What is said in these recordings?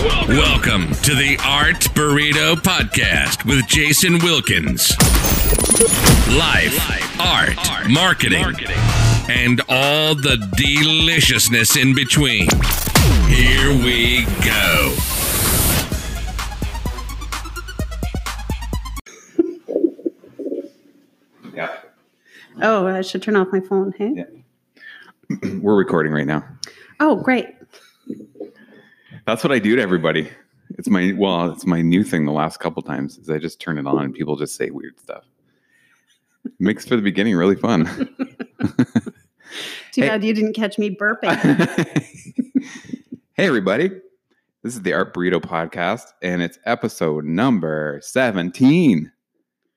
Welcome to the Art Burrito Podcast with Jason Wilkins. Life, art, marketing, and all the deliciousness in between. Here we go. Yeah. Oh, I should turn off my phone. Hey. Yeah. We're recording right now. Oh, great. That's what I do to everybody. It's my well, it's my new thing the last couple times is I just turn it on and people just say weird stuff. Makes for the beginning really fun. Too Hey. bad you didn't catch me burping. hey everybody. This is the Art Burrito podcast and it's episode number 17,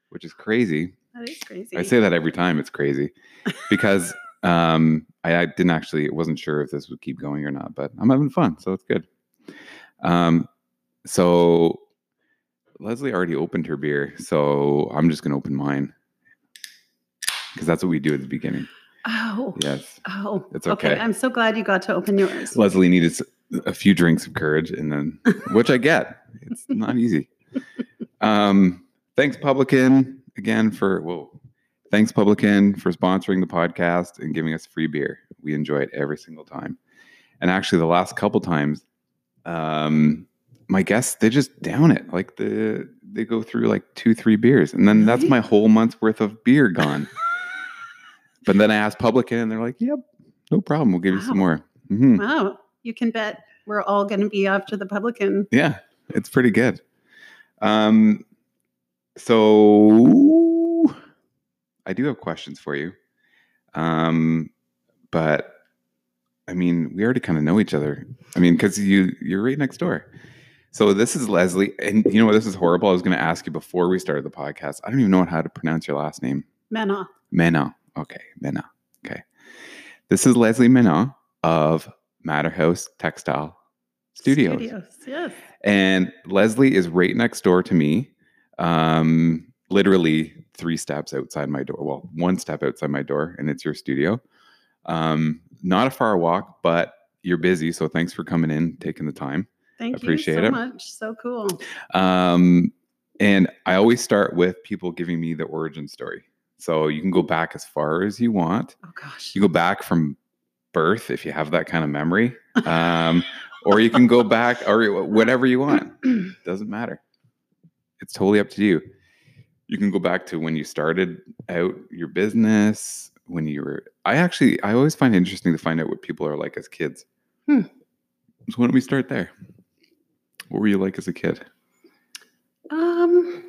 which is crazy. that is crazy. I say that every time it's crazy because um, I, I didn't actually wasn't sure if this would keep going or not, but I'm having fun, so it's good. Um, so Leslie already opened her beer, so I'm just gonna open mine because that's what we do at the beginning. Oh. Yes, Oh. It's okay. I'm so glad you got to open yours. Leslie needed a few drinks of courage, and then which I get. It's not easy. Um, thanks, Publican, again for well, thanks, Publican, for sponsoring the podcast and giving us free beer. We enjoy it every single time. And actually, the last couple times, um, my guests they just down it like the they go through like two, three beers, and then that's my whole month's worth of beer gone. but then I asked Publican, and they're like, "Yep, no problem. We'll give you some Wow. more." Mhm. Wow. You can bet we're all going to be after the publican. Yeah, it's pretty good. Um, so I do have questions for you. Um, but I mean, we already kind of know each other. I mean, because you you're right next door. So this is Leslie, and you know what? This is horrible. I was going to ask you before we started the podcast. I don't even know how to pronounce your last name. Menagh. Menagh. Okay, Menagh. Okay. This is Leslie Menagh of Madderhouse Textile Studios. Studios. Yes. And Leslie is right next door to me, um, literally three steps outside my door. Well, one step outside my door, and it's your studio. Um, not a far walk, but you're busy. So thanks for coming in, taking the time. Thank Appreciate you so it. much. So cool. Um, and I always start with people giving me the origin story. So you can go back as far as you want. Oh, gosh. You go back from birth if you have that kind of memory, um, or you can go back or whatever you want. Doesn't matter. It's totally up to you. You can go back to when you started out your business, when you were. I actually, I always find it interesting to find out what people are like as kids. Hmm. So why don't we start there? What were you like as a kid? Um,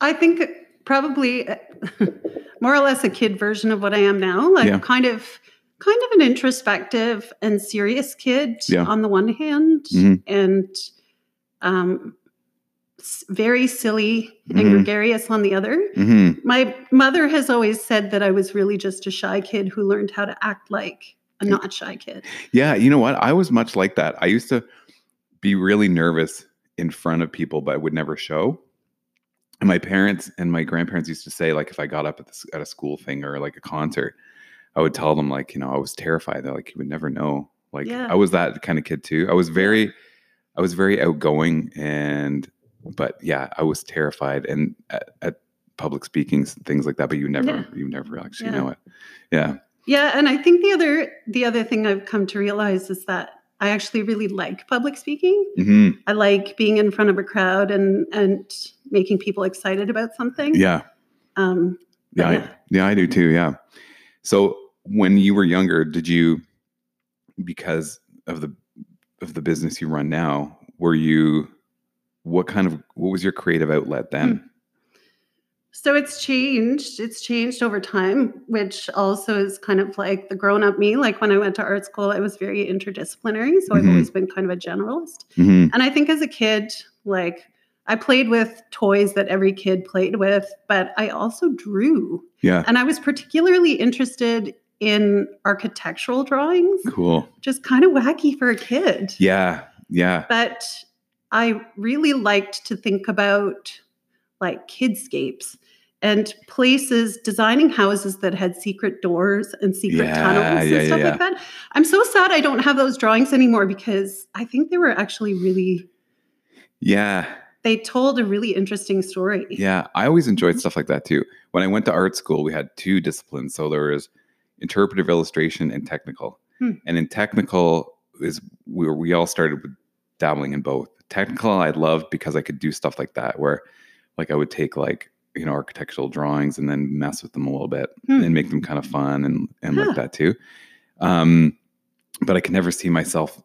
I think probably uh, more or less a kid version of what I am now. Like Yeah. kind of, kind of an introspective and serious kid Yeah. on the one hand, Mhm. and um, very silly and Mhm. gregarious on the other. hmm My mother has always said that I was really just a shy kid who learned how to act like a not shy kid. Yeah, you know what? I was much like that. I used to be really nervous in front of people, but I would never show. And my parents and my grandparents used to say, like, if I got up at this at a school thing or like a concert, I would tell them, like, you know, I was terrified. They're like, you would never know. Like, Yeah. I was that kind of kid too. I was very, I was very outgoing, and but yeah, I was terrified and at, at public speakings, things like that. But you never, Yeah. you never actually Yeah. know it. Yeah. Yeah, and I think the other the other thing I've come to realize is that I actually really like public speaking. hmm I like being in front of a crowd and and making people excited about something. Yeah. Um, but Yeah, I, yeah, I do too. Yeah. So when you were younger, did you, because of the of the business you run now, were you, what kind of what was your creative outlet then? So it's changed. It's changed over time, which also is kind of like the grown up me. Like when I went to art school, I was very interdisciplinary. So I've Mhm. always been kind of a generalist. hmm And I think as a kid, like I played with toys that every kid played with, but I also drew. Yeah. And I was particularly interested in architectural drawings, Cool. Just kind of wacky for a kid. Yeah. Yeah. But I really liked to think about like kidscapes and places designing houses that had secret doors and secret Yeah, tunnels and yeah, stuff yeah. like that. I'm so sad I don't have those drawings anymore because I think they were actually really Yeah. they told a really interesting story. Yeah. I always enjoyed stuff like that too. When I went to art school, we had two disciplines. So there was interpretive illustration and technical. Hmm. And in technical is where we all started with dabbling in both. Technical I loved because I could do stuff like that where like I would take like you know architectural drawings and then mess with them a little bit Hmm. and make them kind of fun and and Huh. like that too. Um, but I could never see myself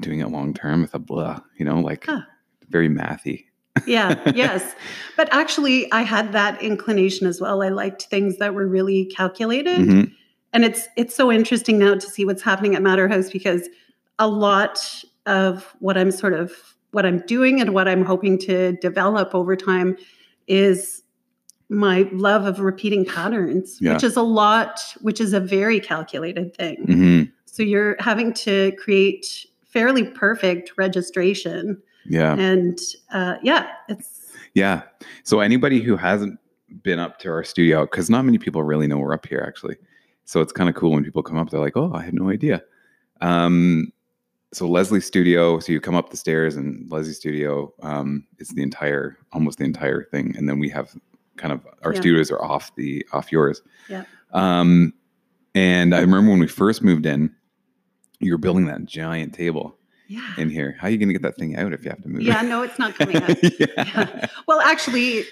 doing it long term with a blah, you know, like Huh. very mathy. yeah, yes. But actually, I had that inclination as well. I liked things that were really calculated. Mhm. And it's it's so interesting now to see what's happening at Madderhouse because a lot of what I'm sort of what I'm doing and what I'm hoping to develop over time is my love of repeating patterns, Yeah. which is a lot, which is a very calculated thing. Mhm. So you're having to create fairly perfect registration. Yeah. And uh, yeah, it's Yeah. So anybody who hasn't been up to our studio, because not many people really know we're up here actually. So it's kind of cool when people come up, they're like, oh, I had no idea. Um, so Leslie's studio, so you come up the stairs and Leslie's studio um, is the entire, almost the entire thing. And then we have kind of our Yeah. studios are off the off yours. Yeah. Um, and I remember when we first moved in, you were building that giant table yeah. in here. How are you going to get that thing out if you have to move? it? Yeah, no, it's not coming out. yeah. Well, actually,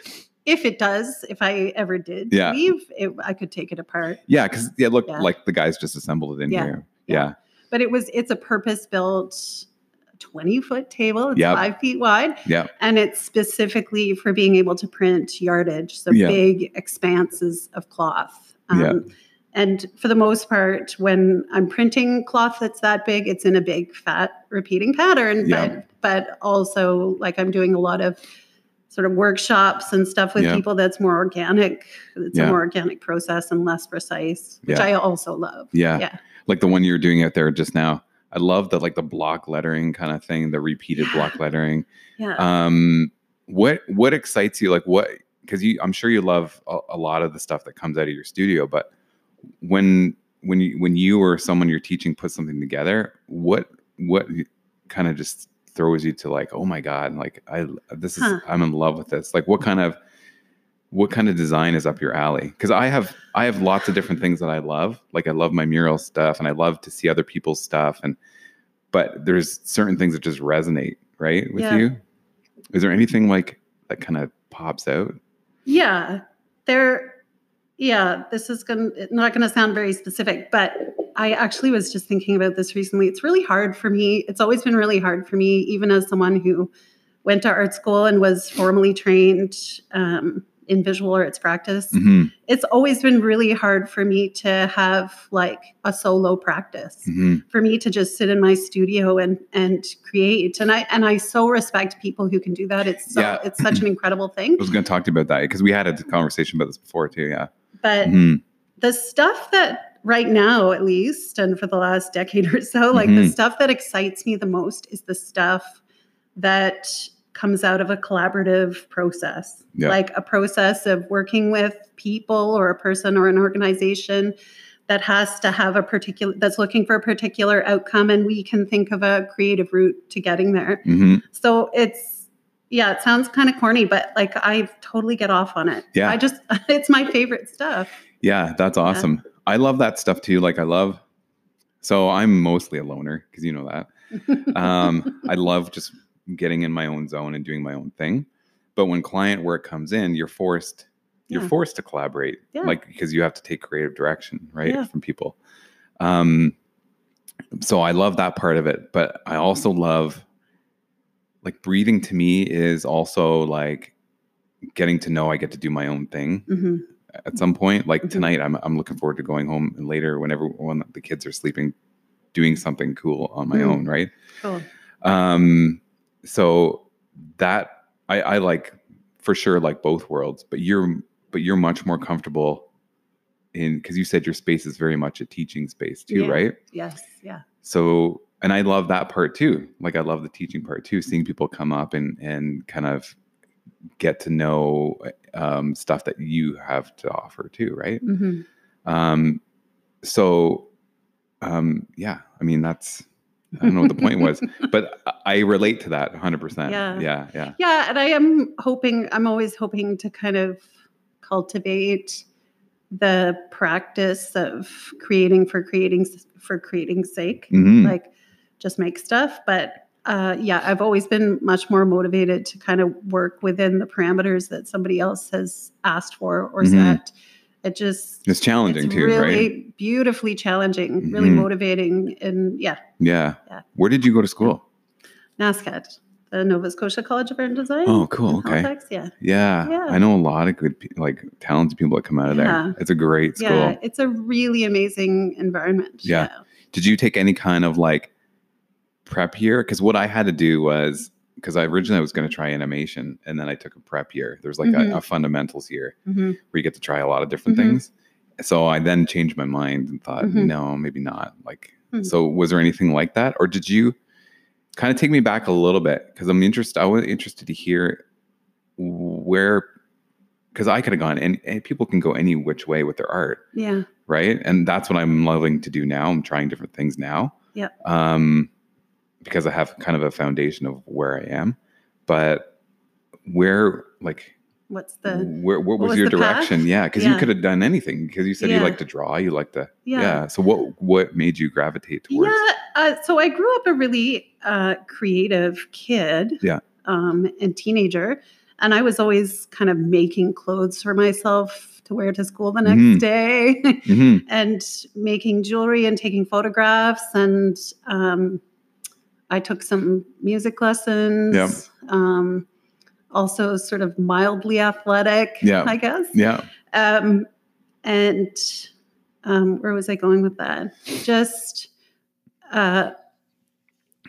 if it does, if I ever did Yeah. leave, it, I could take it apart. Yeah, because yeah, look, Yeah. like the guys just assembled it in Yeah. here. Yeah. But it was it's a purpose built 20 foot table. It's Yep. five feet wide. Yeah. And it's specifically for being able to print yardage, so Yeah. big expanses of cloth. Um, Yeah. And for the most part, when I'm printing cloth that's that big, it's in a big fat repeating pattern. But but also like I'm doing a lot of sort of workshops and stuff with people that's more organic. It's a more organic process and less precise, which. I also love. Yeah. Yeah. Like the one you were doing out there just now. I love the like the block lettering kind of thing, the repeated Yeah. block lettering. Yeah. Um what what excites you? Like what because you I'm sure you love a, a lot of the stuff that comes out of your studio, but when when you when you or someone you're teaching put something together, what what kind of just throws you to like, oh my God, like I this is Huh. I'm in love with this. Like what kind of what kind of design is up your alley? Because I have I have lots of different things that I love. Like I love my mural stuff and I love to see other people's stuff and but there's certain things that just resonate, right? With Yeah. you. Is there anything like that kind of pops out? Yeah, there. Yeah, this is going not going to sound very specific, but I actually was just thinking about this recently. It's really hard for me. It's always been really hard for me, even as someone who went to art school and was formally trained um, in visual arts practice. hmm It's always been really hard for me to have like a solo practice hmm for me to just sit in my studio and and create and i and i so respect people who can do that it's so Yeah. it's such an incredible thing I was going to talk to you about that because we had a conversation about this before too. Yeah. but Mhm. the stuff that right now at least and for the last decade or so like the Mhm. stuff that excites me the most is the stuff that comes out of a collaborative process Yeah. like a process of working with people or a person or an organization that has to have a particular that's looking for a particular outcome and we can think of a creative route to getting there Mhm. so it's yeah it sounds kind of corny but like i totally get off on it Yeah. i just it's my favorite stuff Yeah, that's awesome. I love that stuff too. Like I love. So I'm mostly a loner because you know that. um, I love just getting in my own zone and doing my own thing. But when client work comes in, you're forced you're Yeah. forced to collaborate, Yeah. like because you have to take creative direction, right, Yeah. from people. Um, so I love that part of it, but I also love like breathing. To me, is also like getting to know I get to do my own thing hmm at some point. Like Mhm. tonight, I'm I'm looking forward to going home and later whenever when the kids are sleeping, doing something cool on my Mm. own, right? cool Um, so that I, I like for sure like both worlds, but you're but you're much more comfortable in because you said your space is very much a teaching space too, Yeah. right? yes yeah So and I love that part too. Like I love the teaching part too, seeing people come up and and kind of get to know um, stuff that you have to offer too, right? Mhm. Um, so, um, yeah, I mean, that's, I don't know what the point was, but I- relate to that 100%. Yeah. Yeah. Yeah. Yeah, and I am hoping, I'm always hoping to kind of cultivate the practice of creating for creating for creating's sake. Mhm. Like just make stuff. But uh, yeah, I've always been much more motivated to kind of work within the parameters that somebody else has asked for or Mhm. set. It just it's challenging it's too, really right? beautifully challenging, really Mhm. motivating, and yeah, Yeah. Yeah. Where did you go to school? NASCAD, the Nova Scotia College of Art and Design. Oh, cool. Okay. Halifax, yeah. Yeah. Yeah. I know a lot of good, like talented people that come out of Yeah. there. It's a great school. Yeah, it's a really amazing environment. Yeah. Did you take any kind of like prep here Because what I had to do was because I originally was going to try animation and then I took a prep year. There's like Mhm. a, a fundamentals year Mhm. where you get to try a lot of different Mhm. things. So I then changed my mind and thought, Mhm. no, maybe not. Like, Mhm. so was there anything like that, or did you kind of take me back a little bit? Because I'm interested. I was interested to hear where, because I could have gone, and, and people can go any which way with their art Yeah. right? And that's what I'm loving to do now. I'm trying different things now. Yeah. Um, because I have kind of a foundation of where I am, but where like What's the where what was, was your the path? direction? Yeah, because you could have done anything. Because you said you like to draw, you like to yeah. yeah. So what what made you gravitate towards? Yeah. Uh, so I grew up a really uh, creative kid. Yeah. Um, and teenager, and I was always kind of making clothes for myself to wear to school the next Mhm. day, Mhm. and making jewelry and taking photographs. And um, I took some music lessons. Yeah. Um, also, sort of mildly athletic. Yeah. I guess. Yeah. Um, and um, where was I going with that? Just uh,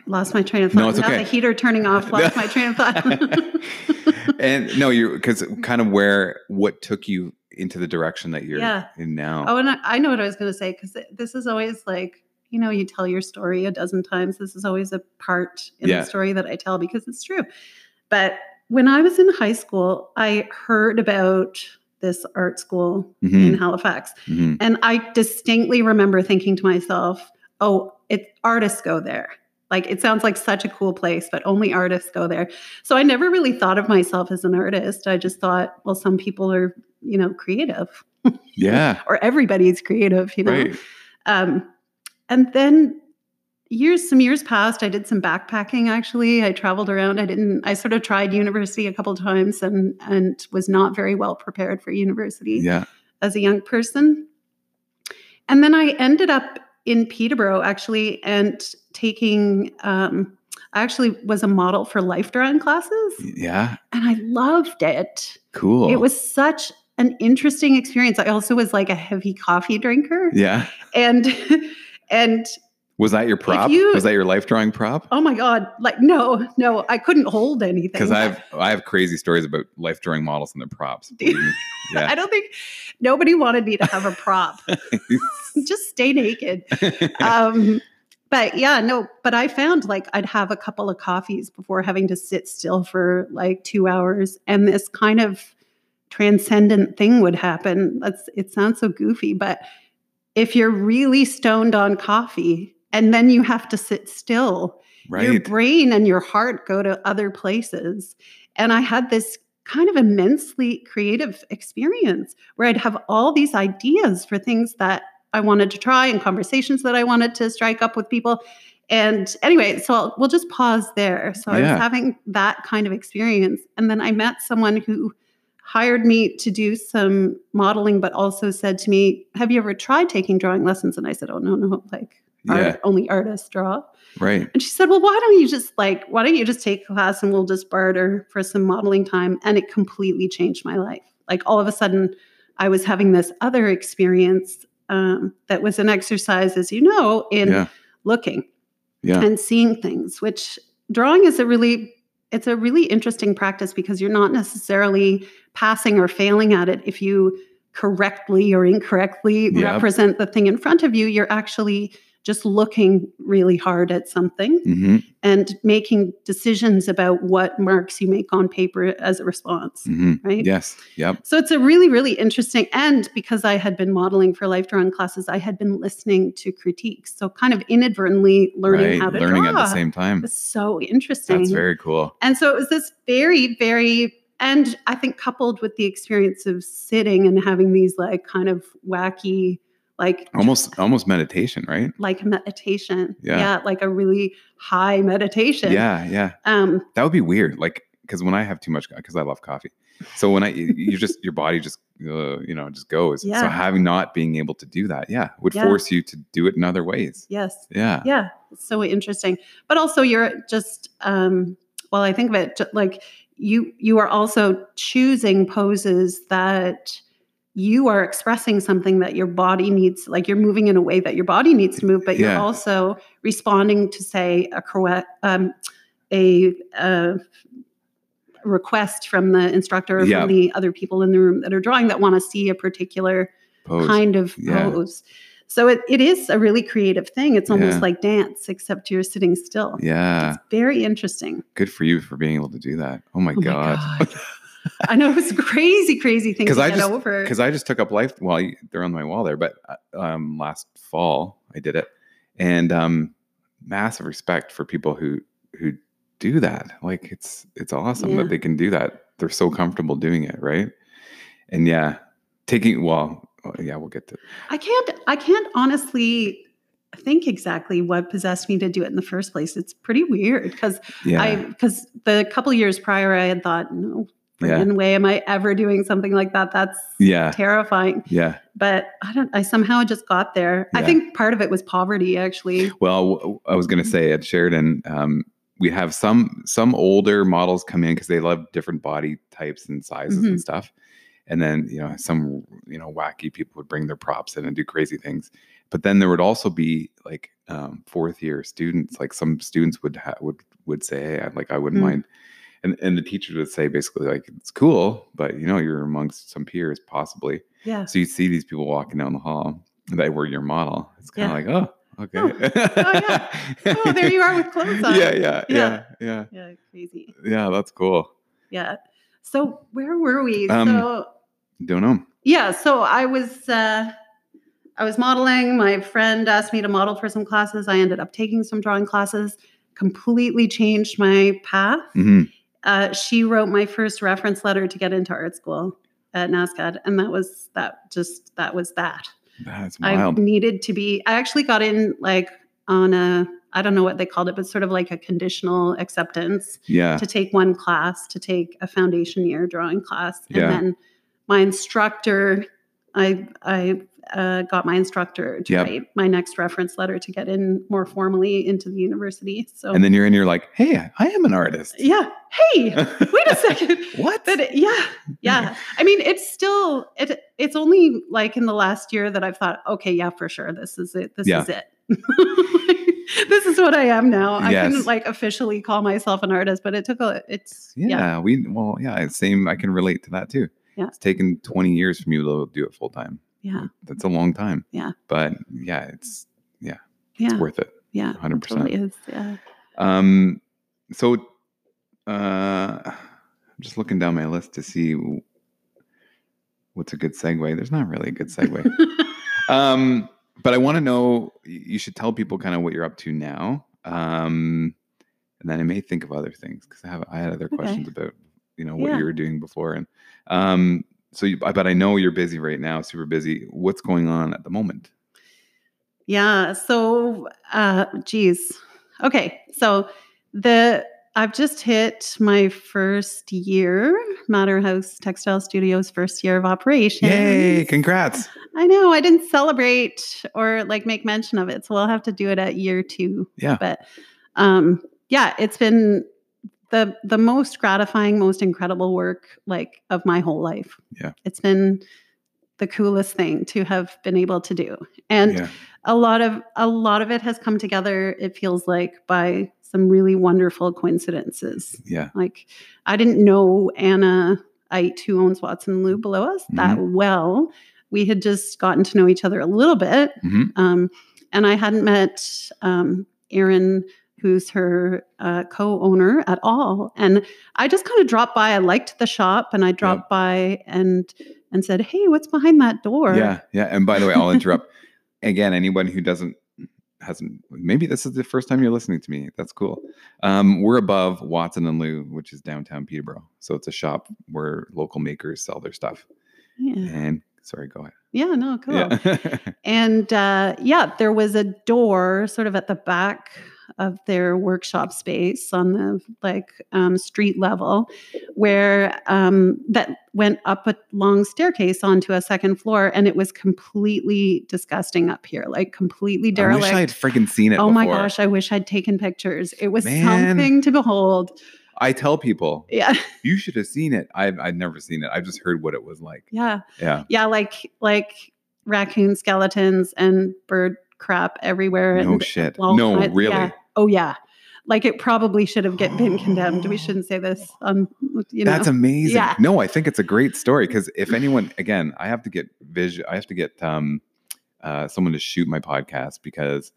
lost my train of thought. No, it's okay. the heater turning off. Lost my train of thought. and no, you because kind of where what took you into the direction that you're Yeah. in now. oh, and I, I know what I was going to say because this is always like you know you tell your story a dozen times. This is always a part in Yeah. the story that I tell because it's true. But when I was in high school, I heard about this art school in Mhm. Halifax. Mhm. And I distinctly remember thinking to myself, oh, it artists go there. Like it sounds like such a cool place, but only artists go there. So I never really thought of myself as an artist. I just thought, well, some people are, you know, creative Yeah. or everybody's creative, you know. Right. Um, and then years, some years passed. I did some backpacking. Actually, I traveled around. I didn't. I sort of tried university a couple times and and was not very well prepared for university Yeah. as a young person. And then I ended up in Peterborough actually and taking, um, I actually was a model for life drawing classes Yeah. and I loved it. Cool. It was such an interesting experience. I also was like a heavy coffee drinker Yeah. and, and Was that your prop? you- was that your life drawing prop? oh my God, like, no, no, I couldn't hold anything. Because I have I have crazy stories about life drawing models and their props. Yeah. I don't think nobody wanted me to have a prop. Just stay naked. um, but yeah, no, but I found like I'd have a couple of coffees before having to sit still for like two hours, and this kind of transcendent thing would happen. That's it sounds so goofy, but if you're really stoned on coffee and then you have to sit still, your brain and your heart go to other places. And I had this kind of immensely creative experience where I'd have all these ideas for things that I wanted to try and conversations that I wanted to strike up with people. And anyway, so I'll, we'll just pause there. So I was having that kind of experience. And then I met someone who hired me to do some modeling, but also said to me, Have you ever tried taking drawing lessons? And I said, Oh, no, no, like art- only artists draw. Right. And she said, Well, why don't you just like, why don't you just take a class and we'll just barter for some modeling time? And it completely changed my life. Like all of a sudden, I was having this other experience um, that was an exercise, as you know, in Yeah. looking Yeah. and seeing things, which drawing is a really it's a really interesting practice because you're not necessarily passing or failing at it if you correctly or incorrectly Yeah. represent the thing in front of you you're actually just looking really hard at something hmm and making decisions about what marks you make on paper as a response, hmm right? Yes. Yep. So it's a really, really interesting. And because I had been modeling for life drawing classes, I had been listening to critiques. So kind of inadvertently learning right. how to Learning draw. at the same time. was so interesting. That's very cool. and so it was this very, very, and I think coupled with the experience of sitting and having these like kind of wacky, like Almost almost meditation, right? like meditation. Yeah. yeah like a really high meditation. Yeah. Yeah. Um, That would be weird. Like, because when I have too much, because I love coffee. So when I, you just, your body just, uh, you know, just goes. yeah. So having not being able to do that, yeah, would Yeah. force you to do it in other ways. yes. Yeah. yeah it's so interesting but also you're just um well i think of it like you you are also choosing poses that you are expressing something that your body needs like you're moving in a way that your body needs to move but you're also responding to say a correct um a uh request from the instructor or Yeah. from the other people in the room that are drawing that want to see a particular Pose. kind of Yeah. pose. So it, it is a really creative thing. It's almost Yeah. like dance, except you're sitting still. yeah. It's very interesting. Good for you for being able to do that. Oh my Oh my God. I know it's crazy, crazy thing to I get just- over. Because I just took up life. Well, they're on my wall there, but uh, um, last fall I did it, and um, massive respect for people who who do that. Like it's it's awesome Yeah. that they can do that. They're so comfortable doing it, right? And yeah, taking well, oh, yeah, we'll get to I can't I can't honestly think exactly what possessed me to do it in the first place. It's pretty weird because yeah, I because the couple years prior I had thought, no Yeah. friggin' way am I ever doing something like that. That's yeah, terrifying. yeah. But I don't I somehow just got there. I think part of it was poverty actually. Well, I was Mm-hmm. going to say at Sheridan, um, we have some some older models come in because they love different body types and sizes Mhm. and stuff. And then you know some you know wacky people would bring their props in and do crazy things. But then there would also be like um, fourth year students. Like some students would ha- would would say, "Hey, I, like I wouldn't Mm. mind." And, and the teacher would say basically like it's cool, but you know you're amongst some peers possibly. Yeah. So you see these people walking down the hall that were your model. It's kind of Yeah. like, oh, okay. Oh. yeah. Oh, there you are with clothes on. Yeah, yeah, yeah, Yeah. yeah, Yeah, crazy. yeah. That's cool. Yeah. So where were we? Um, so Don't know. yeah, so I was uh I was modeling. My friend asked me to model for some classes. I ended up taking some drawing classes, completely changed my path. hmm Uh, she wrote my first reference letter to get into art school at NASCAD. And that was that just that was that. That's wild. I needed to be, I actually got in like on a, I don't know what they called it, but sort of like a conditional acceptance yeah, to take one class, to take a foundation year drawing class. And Yeah. then my instructor, I, I uh, got my instructor to Yep. write my next reference letter to get in more formally into the university. So, and then you're in. You're like, hey, I am an artist. yeah. Hey, wait a second. what? But it- yeah, yeah. I mean, it's still it. It's only like in the last year that I've thought, okay, yeah, for sure, this is it. This Yeah. is it. this is what I am now. I couldn't like officially call myself an artist, but it took a. It's yeah, yeah, we well, yeah, same. I can relate to that too. Yeah. it's taken 20 years for you to do it full time. yeah, That's a long time. Yeah. but yeah, it's yeah, it's worth it. yeah. 100%. It totally is. Yeah. Um, so, uh, I'm just looking down my list to see what's a good segue. There's not really a good segue. um, but I want to know. You should tell people kind of what you're up to now. Um, and then I may think of other things because I have I had other Okay. questions about you know what Yeah. you were doing before. And um, so, you, but I know you're busy right now, super busy. What's going on at the moment? Yeah. So, uh, geez. Okay. So the I've just hit my first year, Madderhouse Textile Studios' first year of operation. Yay! Congrats. I know I didn't celebrate or like make mention of it, so we'll have to do it at year two. Yeah. But um, yeah, it's been the the most gratifying, most incredible work like of my whole life. Yeah. It's been the coolest thing to have been able to do. And yeah. a lot of a lot of it has come together it feels like by some really wonderful coincidences Yeah. like i didn't know anna Ite, who owns watson lou below us that Mm-hmm. well we had just gotten to know each other a little bit Mhm. um, and I hadn't met um, Erin, who's her uh, co-owner, at all. And I just kind of dropped by. I liked the shop, and I dropped by and and said, "Hey, what's behind that door?" Yeah, yeah. And by the way, I'll interrupt again. Anyone who doesn't hasn't maybe this is the first time you're listening to me. That's cool. Um, we're above Watson and Lou, which is downtown Peterborough. So it's a shop where local makers sell their stuff. Yeah. And sorry, go ahead. Yeah, no, cool. Yeah. And uh, yeah, there was a door sort of at the back of their workshop space on the like um, street level, where um, that went up a long staircase onto a second floor, and it was completely disgusting up here, like completely derelict. I wish I had freaking seen it. oh my before. gosh, I wish I'd taken pictures. It was Man. something to behold. I tell people Yeah, you should have seen it. I've I've never seen it. I've just heard what it was like. yeah. Yeah. yeah like like raccoon skeletons and bird crap everywhere No and shit. No, really. yeah. Oh yeah like it probably should have get, been condemned we shouldn't say this um you know That's amazing. Yeah. No, I think it's a great story because if anyone, again, I have to get vision. I have to get um, uh, someone to shoot my podcast because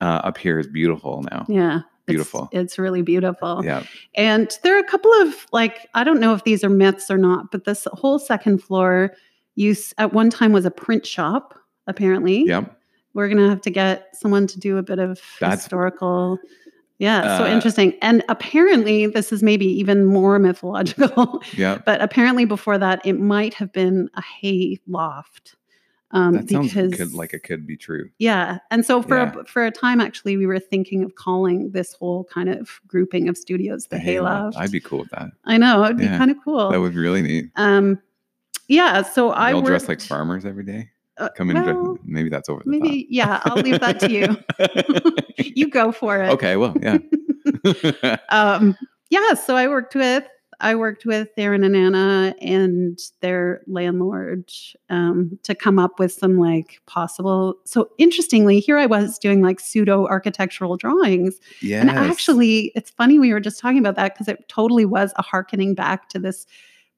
uh, up here is beautiful now. yeah it's- Beautiful. it's, really beautiful Yeah. and there are a couple of like i don't know if these are myths or not but this whole second floor use at one time was a print shop apparently Yep. We're gonna have to get someone to do a bit of That's- historical yeah so Uh, interesting and apparently this is maybe even more mythological Yeah. but apparently before that it might have been a hay loft um, That sounds because could, like it could be true. yeah and so for Yeah. a, for a time actually we were thinking of calling this whole kind of grouping of studios the, hay loft I'd be cool with that. i know it'd be kind of cool That would be really neat. um yeah so i I all worked, dress like farmers every day. Uh, Come in. well, maybe that's over maybe yeah i'll leave that to you you go for it okay. Well, yeah. um, yeah, so I worked with I worked with Aaron and Anna and their landlord um, to come up with some like possible. So interestingly, here I was doing like pseudo architectural drawings, Yeah. and actually, it's funny we were just talking about that because it totally was a harkening back to this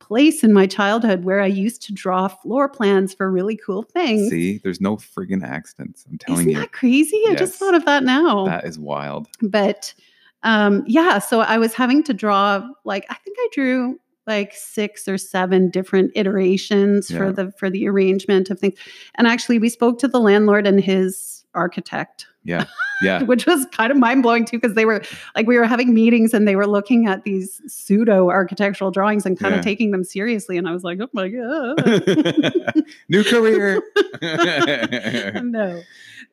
place in my childhood where I used to draw floor plans for really cool things. See, there's no friggin' accidents. I'm telling you. Isn't that crazy? I just thought of that now That is wild. but um yeah so i was having to draw like i think i drew like six or seven different iterations Yeah. for the for the arrangement of things and actually we spoke to the landlord and his architect Yeah. Yeah. which was kind of mind-blowing too because they were like we were having meetings and they were looking at these pseudo architectural drawings and kind Yeah. of taking them seriously and i was like oh my god New career. no.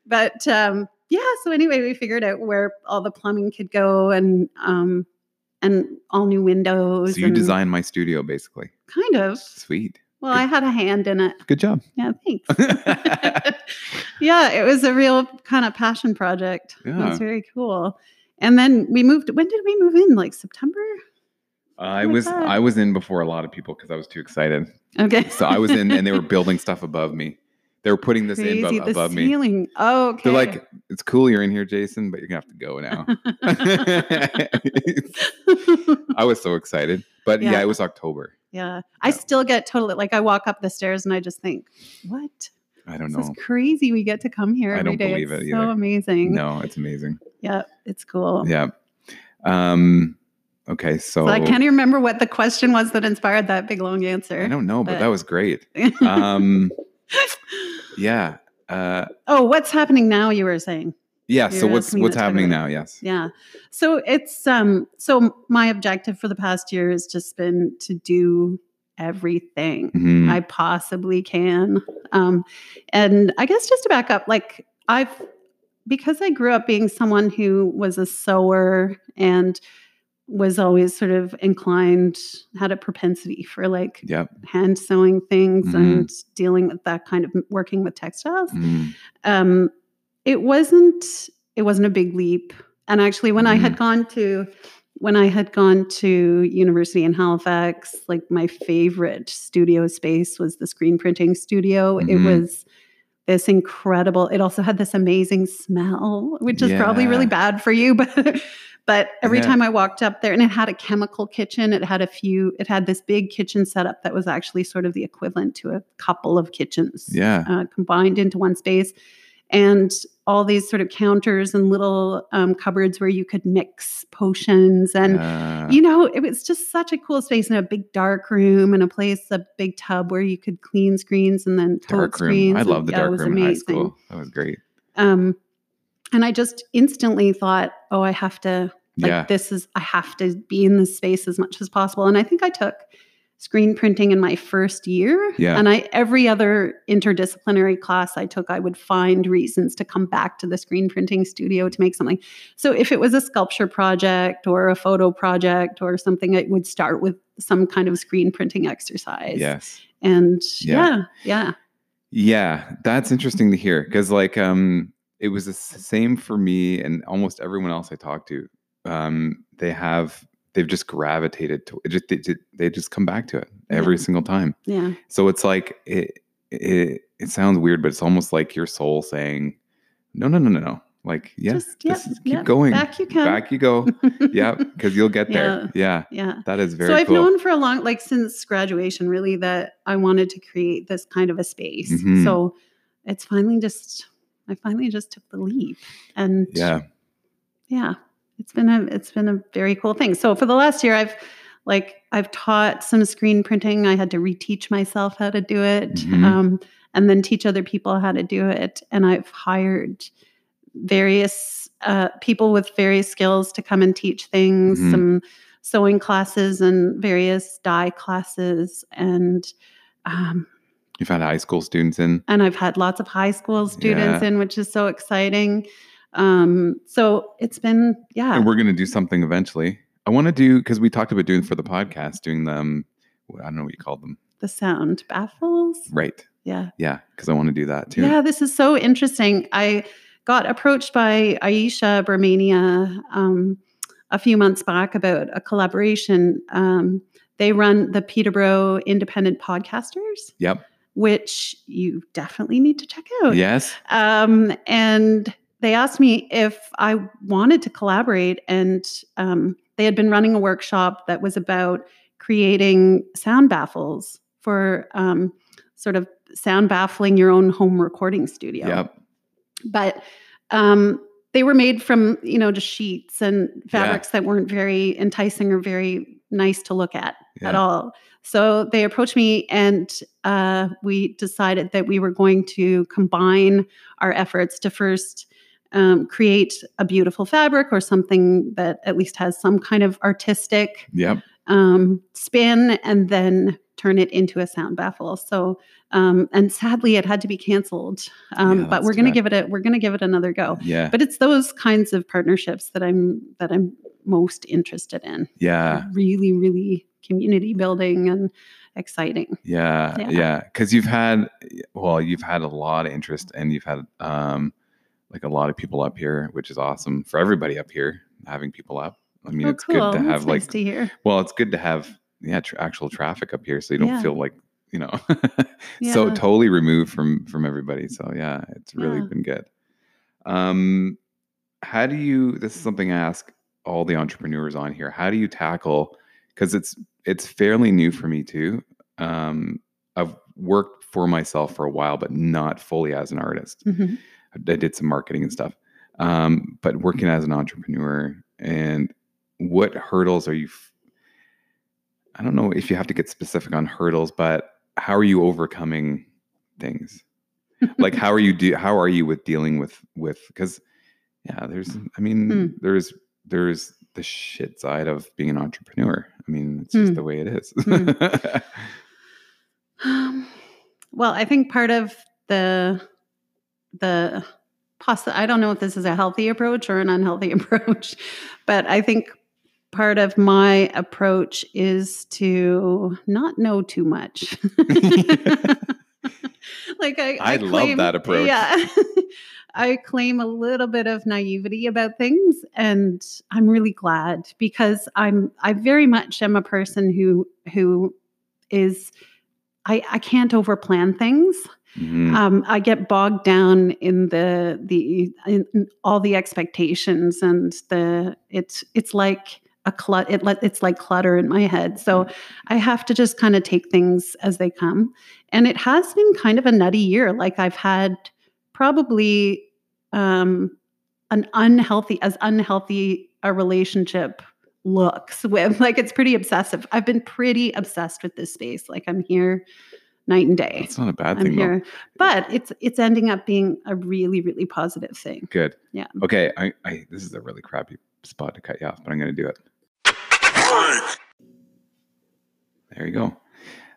But um, yeah, so anyway, we figured out where all the plumbing could go and um, and all new windows. so you and designed my studio basically. kind of. Sweet. Well, I had a hand in it. Good job. Yeah, thanks. yeah, it was a real kind of passion project. It Yeah. was very cool. And then we moved. When did we move in? Like September? I was God. I was in before a lot of people because I was too excited. Okay. So I was in and they were building stuff above me. They were putting this in Crazy. above, the above me. ceiling. Oh, okay. They're like, it's cool you're in here, Jason, but you're gonna have to go now. I was so excited. But yeah, Yeah. it was October. Yeah. I still get totally like I walk up the stairs and I just think, what? I don't This know. is crazy. We get to come here I don't day. believe It's it so amazing. No, it's amazing. Yeah, it's cool. Yeah. Um okay, so, So I can't remember what the question was that inspired that big long answer. I don't know, but, but- that was great. Um yeah. Uh oh, what's happening now? You were saying. Yeah, so what's what's happening now? Yes. Yeah. So it's um so my objective for the past year has just been to do everything Mhm. I possibly can. Um and I guess just to back up, like I've because I grew up being someone who was a sewer and was always sort of inclined, had a propensity for like Yep. hand sewing things Mhm. and dealing with that kind of working with textiles Mhm. um it wasn't it wasn't a big leap and actually when i had gone to when i had gone to university in halifax like my favorite studio space was the screen printing studio it Mhm. was this incredible it also had this amazing smell which is probably really bad for you but but every Yeah. time i walked up there and it had a chemical kitchen it had a few it had this big kitchen setup that was actually sort of the equivalent to a couple of kitchens Yeah. uh, combined into one space. And all these sort of counters and little um, cupboards where you could mix potions and Uh, you know it was just such a cool space and a big dark room and a place a big tub where you could clean screens and then dark room. screens I love the dark room in high school. That was great. um and i just instantly thought oh i have to like yeah. this is i have to be in this space as much as possible and i think i took screen printing in my first year Yeah. and i every other interdisciplinary class i took i would find reasons to come back to the screen printing studio to make something so if it was a sculpture project or a photo project or something it would start with some kind of screen printing exercise Yes. and Yeah. yeah yeah Yeah, that's interesting to hear because, like, um, it was the same for me and almost everyone else I talked to. Um, they have they've just gravitated to it. Just they, they just come back to it every Yeah. single time. yeah So it's like it, it it sounds weird, but it's almost like your soul saying, "No, no, no, no, no." Like, yes, Just- yep, keep yep, going, back you come back you go. yeah, because you'll get there. Yeah. yeah that is very so I've cool. known for a long, like since graduation, really, that I wanted to create this kind of a space. Mhm. So it's finally just, I finally just took the leap, and yeah, yeah, it's been a, it's been a very cool thing. So for the last year, I've like I've taught some screen printing. I had to reteach myself how to do it, Mhm. um, and then teach other people how to do it. And I've hired various uh, people with various skills to come and teach things. Mhm. Some sewing classes and various dye classes, and um, you've had high school students in. and I've had lots of high school students Yeah. in, which is so exciting. Um, so it's been yeah. and we're going to do something eventually. I want to do because we talked about doing for the podcast, doing them. I don't know what you called them, the sound baffles. right? Yeah. Yeah, because I want to do that too. Yeah, this is so interesting. I got approached by Aisha Bermania um, a few months back about a collaboration. Um, they run the Peterborough Independent Podcasters, Yep. which you definitely need to check out. Yes. Um, and they asked me if I wanted to collaborate, and um, they had been running a workshop that was about creating sound baffles for um, sort of sound baffling your own home recording studio. Yep. But um, they were made from you know just sheets and Yeah. fabrics that weren't very enticing or very nice to look at at all. So they approached me, and uh, we decided that we were going to combine our efforts to first um, create a beautiful fabric or something that at least has some kind of artistic Yep. um, spin, and then turn it into a sound baffle. So, um, and sadly, it had to be canceled. Um, Yeah, but we're going to give it a we're going to give it another go. Yeah. But it's those kinds of partnerships that I'm that I'm most interested in. Yeah. Really, really community building and exciting. Yeah. Yeah. Yeah. Because you've had, well, you've had a lot of interest, and you've had um, like a lot of people up here, which is awesome for everybody up here having people up. I mean, oh, it's cool. good to That's have nice like to hear. Well, it's good to have yeah tr- actual traffic up here, so you don't Yeah. feel like you know so Yeah. totally removed from from everybody. So yeah, it's really Yeah. been good. Um, how do you? This is something I ask all the entrepreneurs on here. How do you tackle? Because it's it's fairly new for me too. Um, I've worked for myself for a while, but not fully as an artist. Mhm. I did some marketing and stuff. Um, but working as an entrepreneur and what hurdles are you f- I don't know if you have to get specific on hurdles, but how are you overcoming things? like how are you do how are you with dealing with with because yeah, there's I mean Hmm. there's there's the shit side of being an entrepreneur. I mean, it's just Hmm. the way it is. Hmm. Um, well, I think part of the the possi I don't know if this is a healthy approach or an unhealthy approach, but I think part of my approach is to not know too much. like I, I love that approach. Yeah. I claim a little bit of naivety about things and I'm really glad because I'm I very much am a person who who is I, I can't overplan things. Mhm. Um, I get bogged down in the the in, in all the expectations and the it's it's like a clut it let it's like clutter in my head. So I have to just kind of take things as they come. And it has been kind of a nutty year. Like I've had probably um, an unhealthy, as unhealthy a relationship looks with. Like it's pretty obsessive. I've been pretty obsessed with this space. Like I'm here night and day. It's not a bad I'm thing though. here, but it's it's ending up being a really really positive thing. Good. Yeah. Okay. I, I this is a really crappy spot to cut you off, but I'm going to do it. There you go.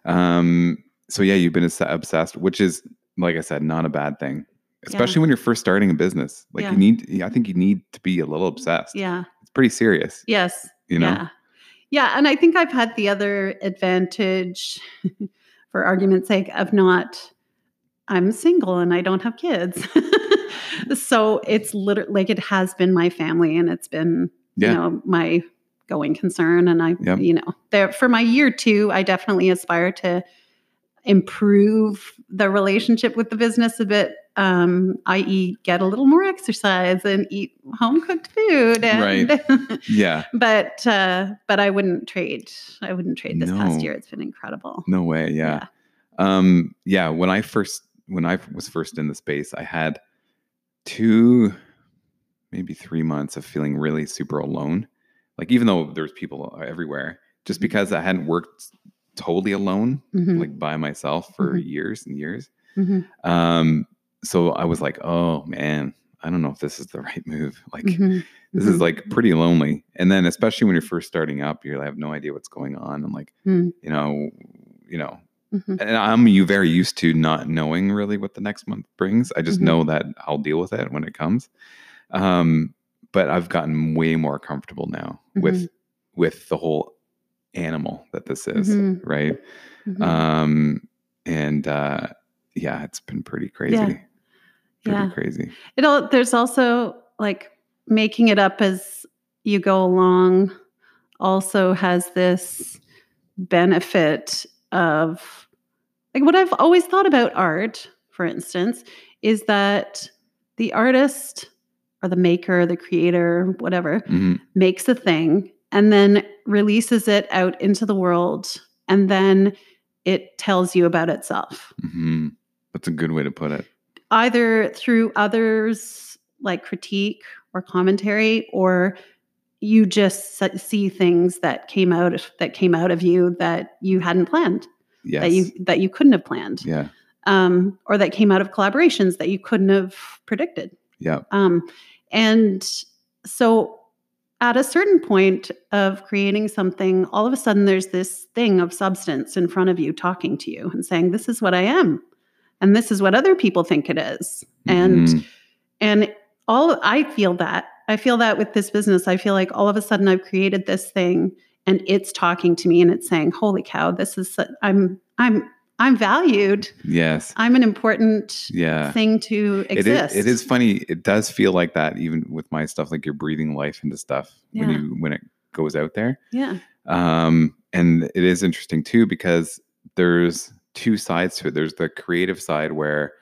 Um. So yeah, you've been obsessed, which is like I said, not a bad thing, especially when you're first starting a business. Like Yeah. you need, I think you need to be a little obsessed. Yeah. Pretty serious. Yes. You know. Yeah. Yeah. And I think I've had the other advantage, for argument's sake, of not, I'm single and I don't have kids. so it's literally like it has been my family and it's been, Yeah. you know, my going concern. And I, Yep. you know, there for my year two, I definitely aspire to improve the relationship with the business a bit um i.e get a little more exercise and eat home cooked food and Yeah. but uh but i wouldn't trade i wouldn't trade this No. past year it's been incredible No way. Yeah. Um, yeah. When I first when I was first in the space, I had two, maybe three months of feeling really super alone. Like even though there's people everywhere, just Mhm. because I hadn't worked totally alone, Mhm, like by myself for Mhm. years and years. mhm, Um, so I was like, oh man, I don't know if this is the right move. Like mhm, this mhm. is like pretty lonely. And then especially when you're first starting up, you have no idea what's going on. And like, Mm. you know, you know, Mhm. and I'm you very used to not knowing really what the next month brings. I just Mhm. know that I'll deal with it when it comes. Um, but I've gotten way more comfortable now with with the whole animal that this is, Mhm. right? Um, and uh, yeah, it's been pretty crazy. Yeah. Pretty Yeah. crazy. it all there's also like making it up as you go along also has this benefit of like what I've always thought about art, for instance, is that the artist or the maker, the creator, whatever, Mhm. makes a thing and then releases it out into the world and then it tells you about itself hmm That's a good way to put it. Either through others like critique or commentary or you just see things that came out of, that came out of you that you hadn't planned Yes. that you that you couldn't have planned yeah. um, or that came out of collaborations that you couldn't have predicted Yeah. um, and so at a certain point of creating something, all of a sudden there's this thing of substance in front of you talking to you and saying, This is what I am. And this is what other people think it is. And Mhm. and all I feel that. I feel that with this business. I feel like all of a sudden I've created this thing and it's talking to me and it's saying, Holy cow, this is I'm I'm I'm valued. yes. I'm an important Yeah. thing to It exist. is, it is funny. It does feel like that even with my stuff, like you're breathing life into stuff when you when it goes out there. Yeah. Um, and it is interesting too because there's two sides to it. There's the creative side where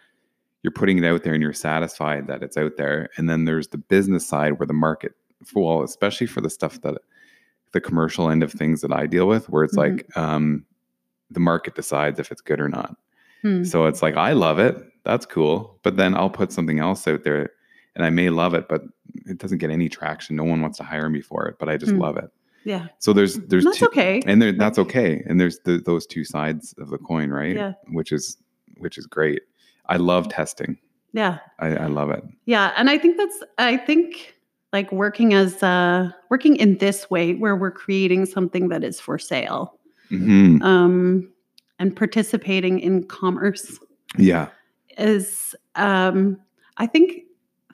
you're putting it out there and you're satisfied that it's out there, and then there's the business side where the market, well, especially for the stuff that the commercial end of things that I deal with, where it's Mhm. like um, the market decides if it's good or not. Hmm. So it's like I love it. That's cool. But then I'll put something else out there and I may love it, but it doesn't get any traction. No one wants to hire me for it, but I just Hmm. love it. Yeah. So there's there's That's two, okay. and there that's okay. And there's the, those two sides of the coin, right? Yeah. Which is which is great. I love testing. Yeah. I, I love it. Yeah. And I think that's, I think like working as, uh, working in this way where we're creating something that is for sale Mhm. um, and participating in commerce Yeah. is, um, I think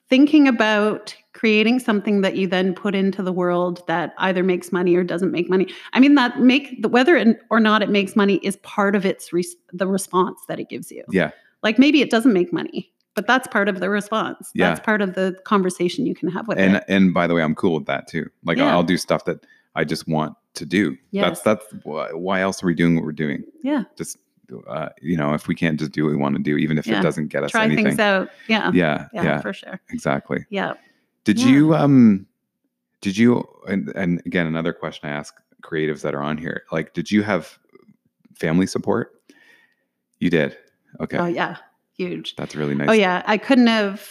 thinking about creating something that you then put into the world that either makes money or doesn't make money. I mean, that make the whether it- or not it makes money is part of its res- the response that it gives you. Yeah. Like maybe it doesn't make money, but that's part of the response. Yeah. That's part of the conversation you can have with And it. and by the way, I'm cool with that too. Like Yeah. I'll do stuff that I just want to do. Yes. That's that's why, why else are we doing what we're doing? Yeah. Just uh, you know, if we can't just do what we want to do, even if Yeah. it doesn't get us Try anything. things out. Yeah. Yeah, Yeah, yeah, for sure. exactly. Yeah. Did Yeah. you um did you and, and again another question I ask creatives that are on here, like did you have family support? You did. Okay. Oh yeah. huge. That's really nice. Oh yeah, I couldn't have.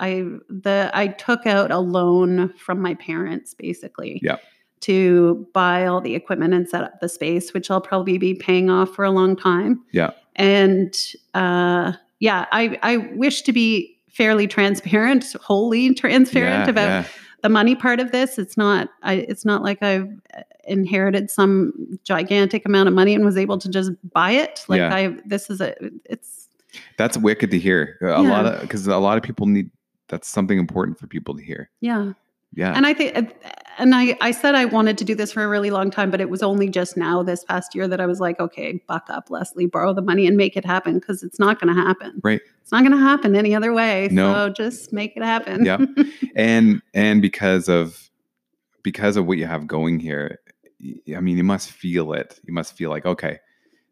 I the I took out a loan from my parents basically. Yeah. To buy all the equipment and set up the space, which I'll probably be paying off for a long time. Yeah. And uh, yeah, I I wish to be fairly transparent, wholly transparent Yeah, about yeah. the money part of this. It's not. I. It's not like I've inherited some gigantic amount of money and was able to just buy it. Like Yeah. I. This is a. It's That's wicked to hear. A lot of because a lot of people need. That's something important for people to hear. yeah. Yeah. And I think, and I, I said I wanted to do this for a really long time, but it was only just now this past year that I was like, okay, buck up, Leslie, borrow the money and make it happen because it's not going to happen. Right. It's not going to happen any other way. No. So just make it happen. Yeah. and and because of because of what you have going here I mean you must feel it you must feel like okay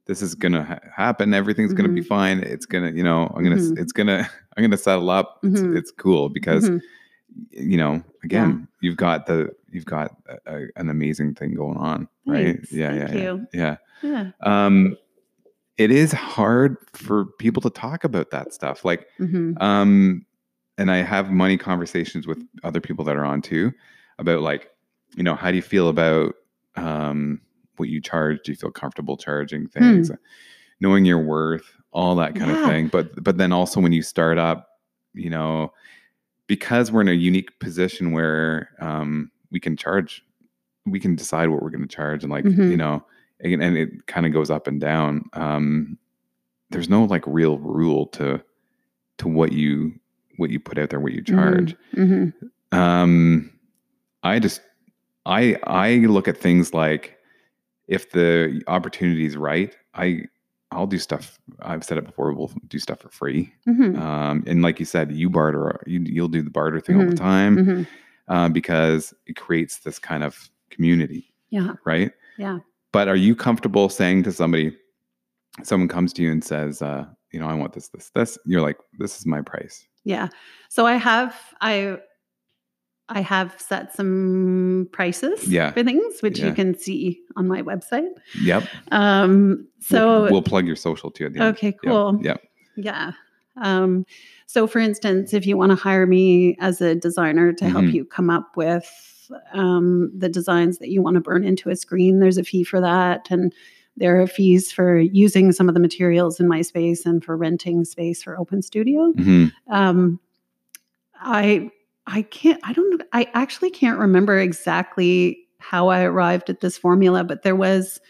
this is gonna ha- happen everything's gonna be fine it's gonna you know i'm gonna s Mhm. it's gonna i'm gonna settle up it's, Mhm. it's cool because Mhm. You know again you've got the you've got a, a, an amazing thing going on right Thanks. yeah Thank yeah you. yeah Yeah. yeah um it is hard for people to talk about that stuff like Mhm. um and i have money conversations with other people that are on too about like you know how do you feel about um what you charge do you feel comfortable charging things knowing your worth all that kind of Hmm. Thing but but then also when you start up you know because we're in a unique position where um we can charge we can decide what we're going to charge and like you Mhm. know and, and it kind of goes up and down um there's no like real rule to to what you what you put out there what you charge Mhm. um i just i i look at things like if the opportunity is right i i'll do stuff i've said it before we'll do stuff for free Mhm. um and like you said you barter you, you'll do the barter thing all the time Mhm. uh, because it creates this kind of community Yeah. right Yeah. but are you comfortable saying to somebody someone comes to you and says uh you know i want this this this you're like this is my price Yeah. So I have I I have set some prices Yeah. for things which Yeah. you can see on my website. yep Um so we'll, we'll plug your social too at the end okay, Yep, cool. yep Yeah. Um, so, for instance, if you want to hire me as a designer to help Mhm. you come up with um, the designs that you want to burn into a screen, there's a fee for that. And there are fees for using some of the materials in my space and for renting space for Open Studio. Mhm. Um, I I can't I don't know I actually can't remember exactly how I arrived at this formula, but there was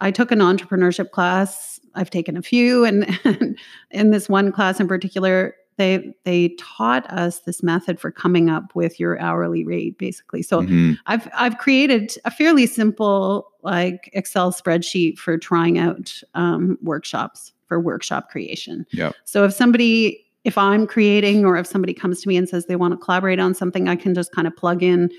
I took an entrepreneurship class. I've taken a few, and, and in this one class in particular, they they taught us this method for coming up with your hourly rate, basically. So Mhm. I've I've created a fairly simple like Excel spreadsheet for trying out um, workshops for workshop creation. Yep. So if somebody, if I'm creating, or if somebody comes to me and says they want to collaborate on something, I can just kind of plug in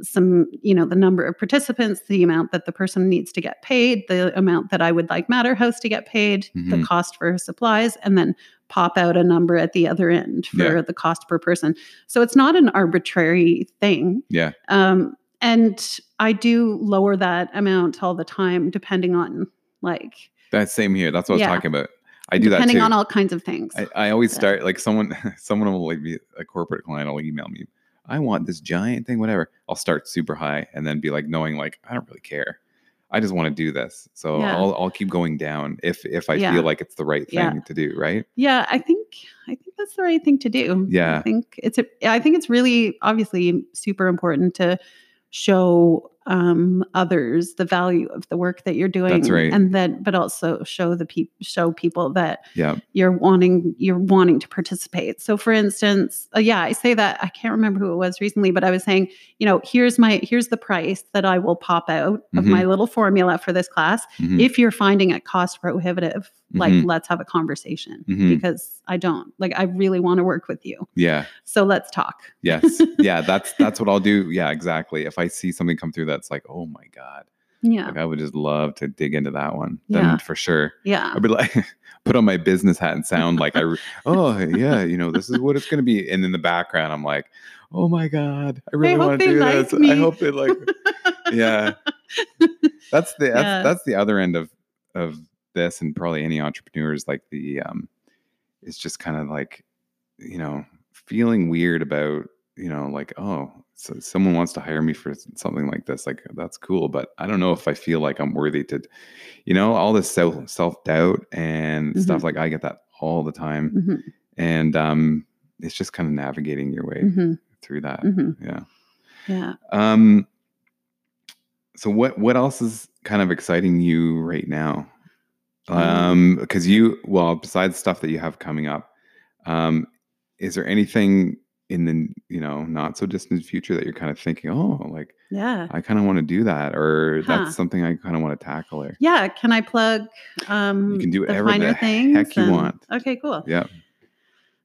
some, you know, the number of participants, the amount that the person needs to get paid, the amount that I would like Madderhouse to get paid, the Mhm. cost for supplies, and then pop out a number at the other end for Yeah. the cost per person. So it's not an arbitrary thing. yeah Um, and I do lower that amount all the time, depending on like That same here that's what i was talking about i do that depending on all kinds of things. I, I always start like someone someone will like be a corporate client will email me i want this giant thing whatever i'll start super high and then be like knowing like i don't really care i just want to do this so Yeah. i'll i'll keep going down if if i Yeah. feel like it's the right thing Yeah. to do right yeah, I think I think that's the right thing to do. Yeah. I think it's a, I think it's really obviously super important to show um others the value of the work that you're doing right. and that but also show the people show people that yeah you're wanting you're wanting to participate so for instance uh, yeah i say that i can't remember who it was recently but i was saying you know here's my here's the price that i will pop out of Mhm. my little formula for this class Mhm. if you're finding it cost prohibitive like Mhm. let's have a conversation Mhm. because i don't like i really want to work with you yeah so let's talk yes yeah that's that's what i'll do yeah exactly if i see something come through that's like oh my god yeah like i would just love to dig into that one then Yeah. for sure yeah I'd be like, put on my business hat and sound like I, oh yeah, you know, this is what it's going to be. And in the background, I'm like, oh my god, I really want to do like this. I hope they like. yeah, that's the that's, Yeah. that's the other end of of this, and probably any entrepreneurs like the um is just kind of like, you know, feeling weird about, you know, like, oh, so someone wants to hire me for something like this. Like, that's cool. But I don't know if I feel like I'm worthy to, you know, all this self self doubt and stuff. Like, I get that all the time. Mhm, And um, it's just kind of navigating your way mhm, through that. mhm. Yeah. Yeah. Um, so what what else is kind of exciting you right now? Um, because you well, besides stuff that you have coming up, um, is there anything in the you know not so distant future that you're kind of thinking, oh, like Yeah. I kind of want to do that, or Huh. that's something I kind of want to tackle, or Yeah. Can I plug um, you can do the whatever the things? heck you and- want. Okay, cool. yeah,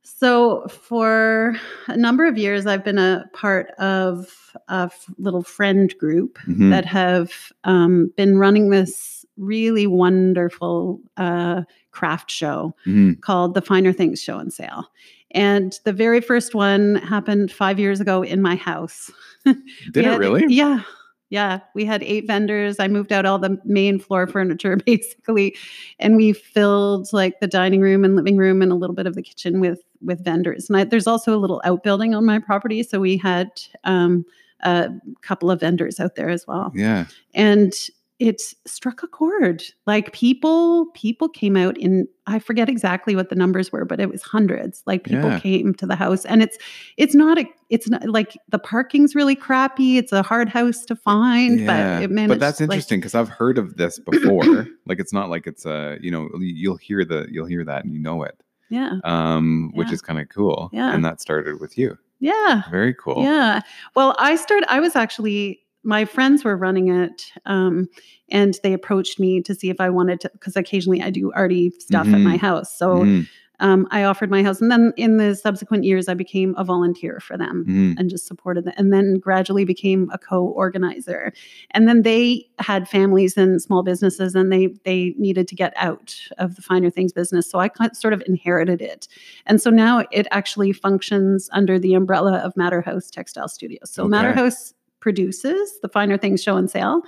So, for a number of years, I've been a part of a little friend group Mhm. that have um, been running this really wonderful uh, craft show Mhm. called the Finer Things Show and Sale. And the very first one happened five years ago in my house. did We it really? Yeah. Yeah. We had eight vendors. I moved out all the main floor furniture basically. And we filled like the dining room and living room and a little bit of the kitchen with with vendors. And I, there's also a little outbuilding on my property. So we had um, a couple of vendors out there as well Yeah, and it struck a chord like people people came out in i forget exactly what the numbers were but it was hundreds like people Yeah. came to the house and it's it's not a it's not like the parking's really crappy it's a hard house to find yeah. but it managed but that's interesting because I've heard of this before. like it's not like it's a you know you'll hear the you'll hear that and you know it. yeah um, which Yeah. is kind of cool. Yeah. And that started with you. yeah Very cool. Yeah. Well, I started, I was actually, my friends were running it um, and they approached me to see if I wanted to, because occasionally I do arty stuff at my house. So Mhm, um, I offered my house. And then in the subsequent years, I became a volunteer for them. mhm. And just supported them, and then gradually became a co-organizer. And then they had families and small businesses, and they they needed to get out of the finer things business. So I sort of inherited it, and so now it actually functions under the umbrella of Madderhouse Textile Studios. So Okay. House produces the finer things show and sale.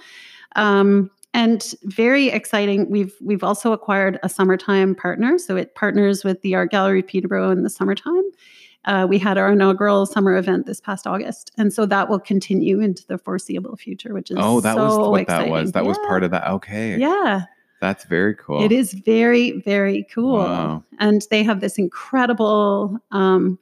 Um, and very exciting. We've we've also acquired a summertime partner, so it partners with the Art Gallery of Peterborough in the summertime. Uh, we had our inaugural summer event this past August, and so that will continue into the foreseeable future, which is Oh, that was what exciting. that was. That was part of that. Okay. Yeah, That's very cool. it is very very cool, Wow. and they have this incredible. Um,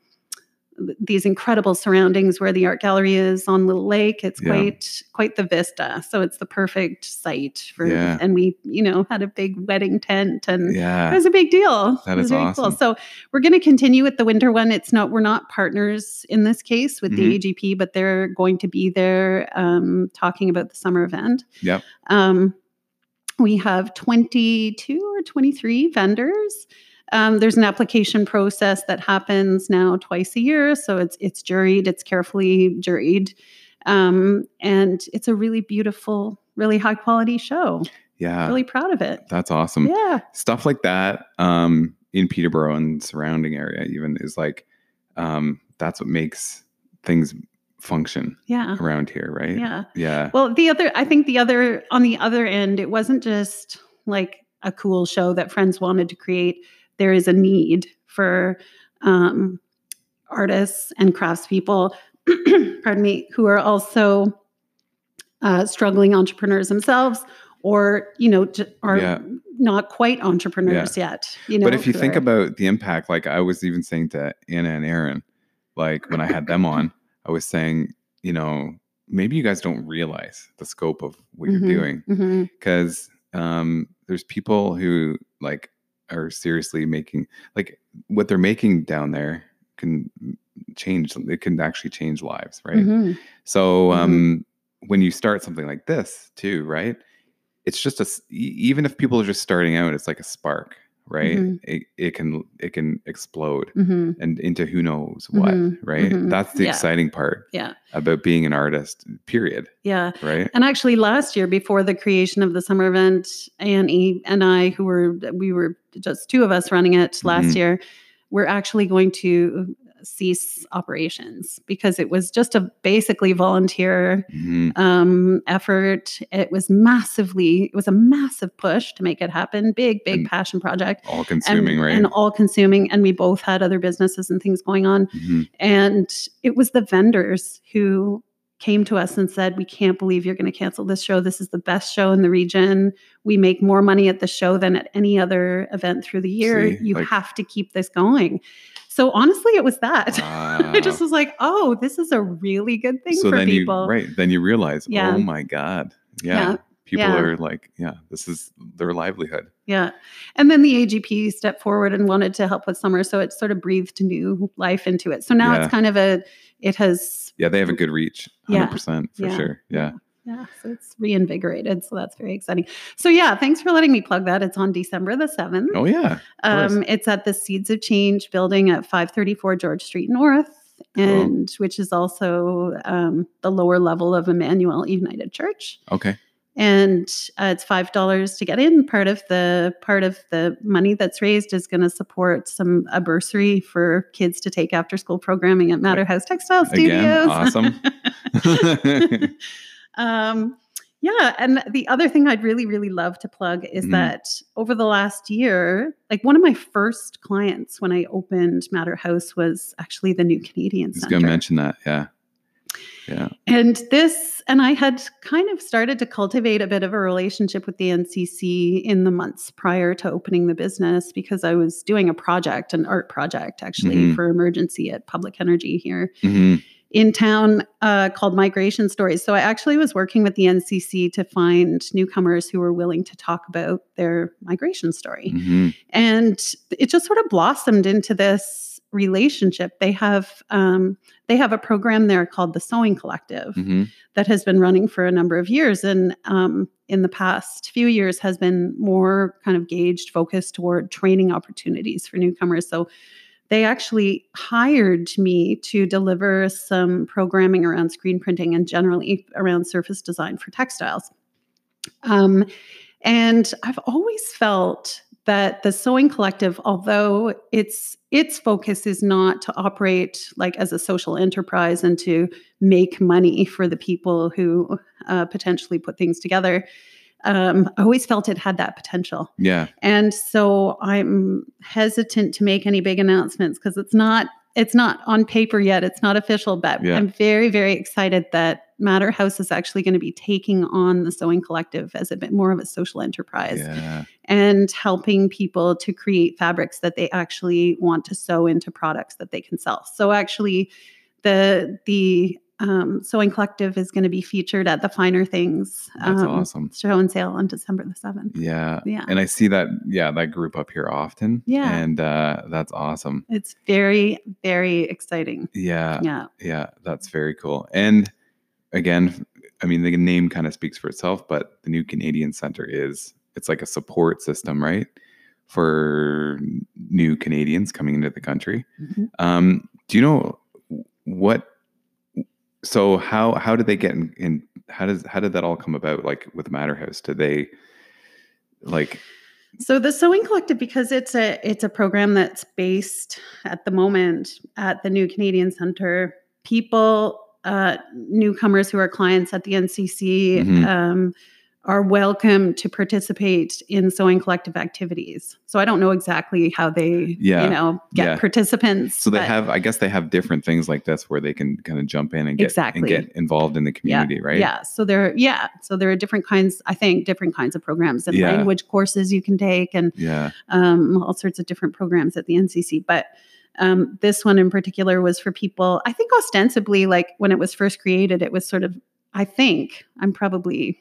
these incredible surroundings where the art gallery is on Little Lake. It's Yeah. quite quite the vista. So it's the perfect site for Yeah. and we, you know, had a big wedding tent and yeah. it was a big deal. That is awesome. So we're going to continue with the winter one. It's not we're not partners in this case with Mhm. the AGP, but they're going to be there um, talking about the summer event. Yep. Um, we have 22 or 23 vendors. Um, there's an application process that happens now twice a year, so it's it's juried, it's carefully juried, um, and it's a really beautiful, really high quality show. Yeah. Really proud of it. That's awesome. Yeah. Stuff like that um, in Peterborough and surrounding area even is like um, that's what makes things function Yeah. around here, right? Yeah. Yeah. Well, the other, I think the other, on the other end, it wasn't just like a cool show that friends wanted to create. There is a need for um, artists and craftspeople, pardon me, who are also uh, struggling entrepreneurs themselves or, you know, are Yeah. not quite entrepreneurs yet. You know, but if you think are- about the impact, like I was even saying to Anna and Aaron, like when I had them on, I was saying, you know, maybe you guys don't realize the scope of what Mhm, you're doing because um, there's people who like are seriously making like what they're making down there can change. It can actually change lives, right? mhm. So Mhm. um, when you start something like this too, right? It's just a even if people are just starting out, it's like a spark, right? Mhm. It, it can it can explode Mhm. and into who knows what, Mhm. right? Mhm. That's the Yeah. exciting part Yeah. about being an artist. Period, Yeah. right? And actually, last year, before the creation of the summer event, Annie and I, who were we were just two of us running it last Mhm. year, we're actually going to cease operations because it was just a basically volunteer Mhm. um, effort. It was massively, it was a massive push to make it happen. Big, big And passion project. All And, consuming, right? and all consuming. And we both had other businesses and things going on. Mhm. And it was the vendors who came to us and said, We can't believe you're going to cancel this show. This is the best show in the region. We make more money at the show than at any other event through the year. See, you like- have to keep this going. So honestly, it was that. I just was like, oh, this is a really good thing so for then people. you right then you realize Yeah. oh my god yeah, Yeah. people Yeah. are like yeah this is their livelihood Yeah. And then the AGP stepped forward and wanted to help with summer. So it sort of breathed new life into it. So now it's kind of a, it has, yeah they have a good reach 100% Yeah. for sure yeah yeah, so it's reinvigorated. So that's very exciting. So yeah, thanks for letting me plug that. It's on December the 7th. oh yeah. Um, it's at the Seeds of Change building at 534 George Street North. And which is also um, the lower level of Emmanuel United Church. okay and uh, it's five dollars to get in. Part of the part of the money that's raised is going to support some a bursary for kids to take after school programming at Madderhouse Textile Again, Studios. awesome. um, yeah, and the other thing I'd really really love to plug is Mhm. that over the last year, like one of my first clients when I opened Madderhouse was actually the New Canadian I was gonna mention that yeah yeah And this, and I had kind of started to cultivate a bit of a relationship with the NCC in the months prior to opening the business because I was doing a project, an art project actually Mhm. for emergency at Public Energy here Mhm. In town uh, called Migration Stories. So I actually was working with the NCC to find newcomers who were willing to talk about their migration story. Mhm. And it just sort of blossomed into this relationship. They have um, they have a program there called the Sewing Collective Mhm. that has been running for a number of years, and um, in the past few years has been more kind of gauged, focused toward training opportunities for newcomers. So they actually hired me to deliver some programming around screen printing and generally around surface design for textiles. Um, and I've always felt that the sewing collective, although its its focus is not to operate like as a social enterprise and to make money for the people who uh, potentially put things together, um, I always felt it had that potential. yeah And so I'm hesitant to make any big announcements because it's not it's not on paper yet. It's not official, but Yeah. I'm very very excited that Madderhouse is actually going to be taking on the sewing collective as a bit more of a social enterprise yeah and helping people to create fabrics that they actually want to sew into products that they can sell. So actually the the um, sewing collective is going to be featured at the finer things That's um, awesome. show and sale on December the 7th. yeah Yeah. and i see that yeah that group up here often Yeah. and uh that's awesome It's very, very exciting. yeah Yeah. Yeah, that's very cool. And again, I mean, the name kind of speaks for itself, but the new Canadian Center is it's like a support system, right? For new Canadians coming into the country. Mhm. Um, do you know what? So how how did they get in, in? How does how did that all come about? Like with Madderhouse, did they like? So the sewing collective, because it's a it's a program that's based at the moment at the New Canadian Center, people, uh, newcomers who are clients at the NCC, Mhm. um, are welcome to participate in sewing collective activities. So I don't know exactly how they, Yeah, you know, get yeah. participants. So they have, I guess they have different things like this where they can kind of jump in and get Exactly. and get involved in the community, right? Yeah. So there, yeah. So there are different kinds, I think, different kinds of programs and Yeah. language courses you can take and Yeah. um, all sorts of different programs at the NCC. But um, this one in particular was for people, I think ostensibly, like when it was first created, it was sort of, I think, I'm probably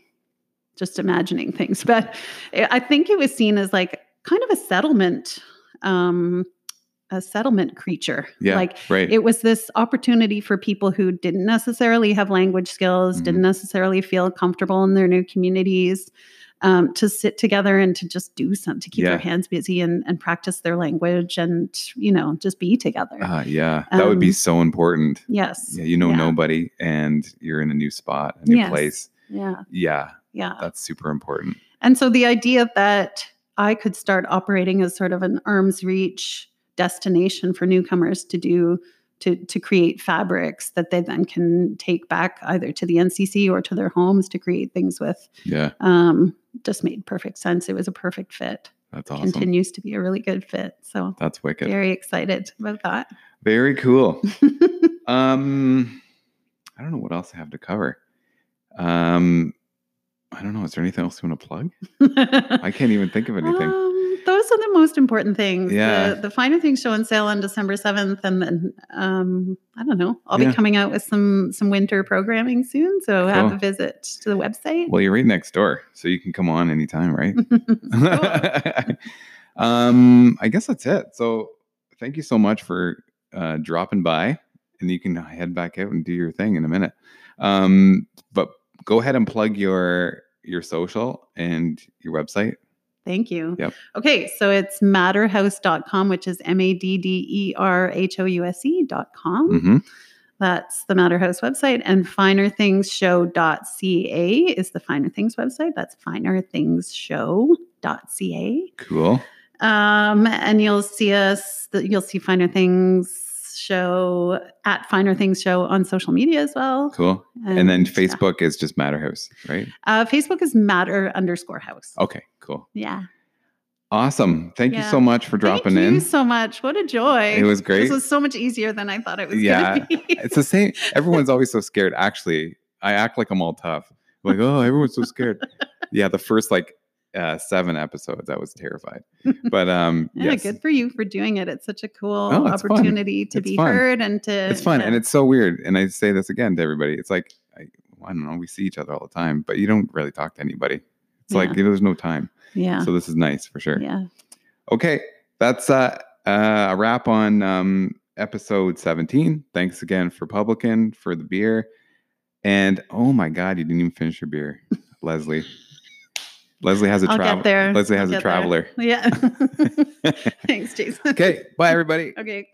just imagining things, but I think it was seen as like kind of a settlement. Um, a settlement creature. Yeah. Like right. it was this opportunity for people who didn't necessarily have language skills, Mhm. didn't necessarily feel comfortable in their new communities, um, to sit together and to just do something, to keep Yeah. their hands busy and, and practice their language and, you know, just be together. Ah, yeah, that would be Um, so important. yes. Yeah, you know yeah. nobody, and you're in a new spot, a new Yes. place. Yeah. Yeah, Yeah. that's super important. And so the idea that I could start operating as sort of an arm's reach destination for newcomers to do to to create fabrics that they then can take back either to the NCC or to their homes to create things with. Yeah, Um, just made perfect sense. It was a perfect fit. that's awesome. Continues to be a really good fit. So That's wicked. very excited about that. Very cool. Um, I don't know what else I have to cover. Um, I don't know. Is there anything else you want to plug? I can't even think of anything. Um, those are the most important things. Yeah. The, the Finer Things show on sale on December 7th. And then, um, I don't know, I'll Yeah. be coming out with some some winter programming soon. So have a visit to the website. Well, you're right next door, so you can come on anytime, right? Um, I guess that's it. So thank you so much for uh, dropping by, and you can head back out and do your thing in a minute. Um, but go ahead and plug your your social and your website. Thank you. Yep. Okay, so it's madderhouse.com, which is M A D D E R H O U S E.com. hmm That's the Madderhouse website. And finerthingshow.ca is the Finer Things website. That's finerthingshow.ca. Cool. Um, and you'll see us, you'll see Finer Things show at Finer Things show on social media as well. Cool. And, then yeah. Facebook is just Madderhouse, right? Uh, Facebook is madder underscore house. Okay, cool. Yeah. Awesome. Thank you so much for dropping Thank in. you so much. What a joy. It was great. This was so much easier than I thought it was Yeah, be. It's the same. Everyone's always so scared. Actually, I act like I'm all tough. Like, oh, everyone's so scared. yeah, the first like uh, seven episodes, I was terrified. But um, yeah, yes, good for you for doing it. It's such a cool Oh, it's fun. opportunity to It's be fun. heard and to. it's fun and it's so weird. And I say this again to everybody. It's like I, I don't know. We see each other all the time, but you don't really talk to anybody. It's like Yeah. there's no time. yeah. So this is nice for sure. Yeah. Okay, that's uh, uh, a wrap on um, episode 17. Thanks again for Publican for the beer. And oh my God, you didn't even finish your beer, Leslie. Leslie has a I'll travel. there. Leslie I'll has a get there. traveler. Yeah. Thanks, Jason. Okay, bye everybody. Okay.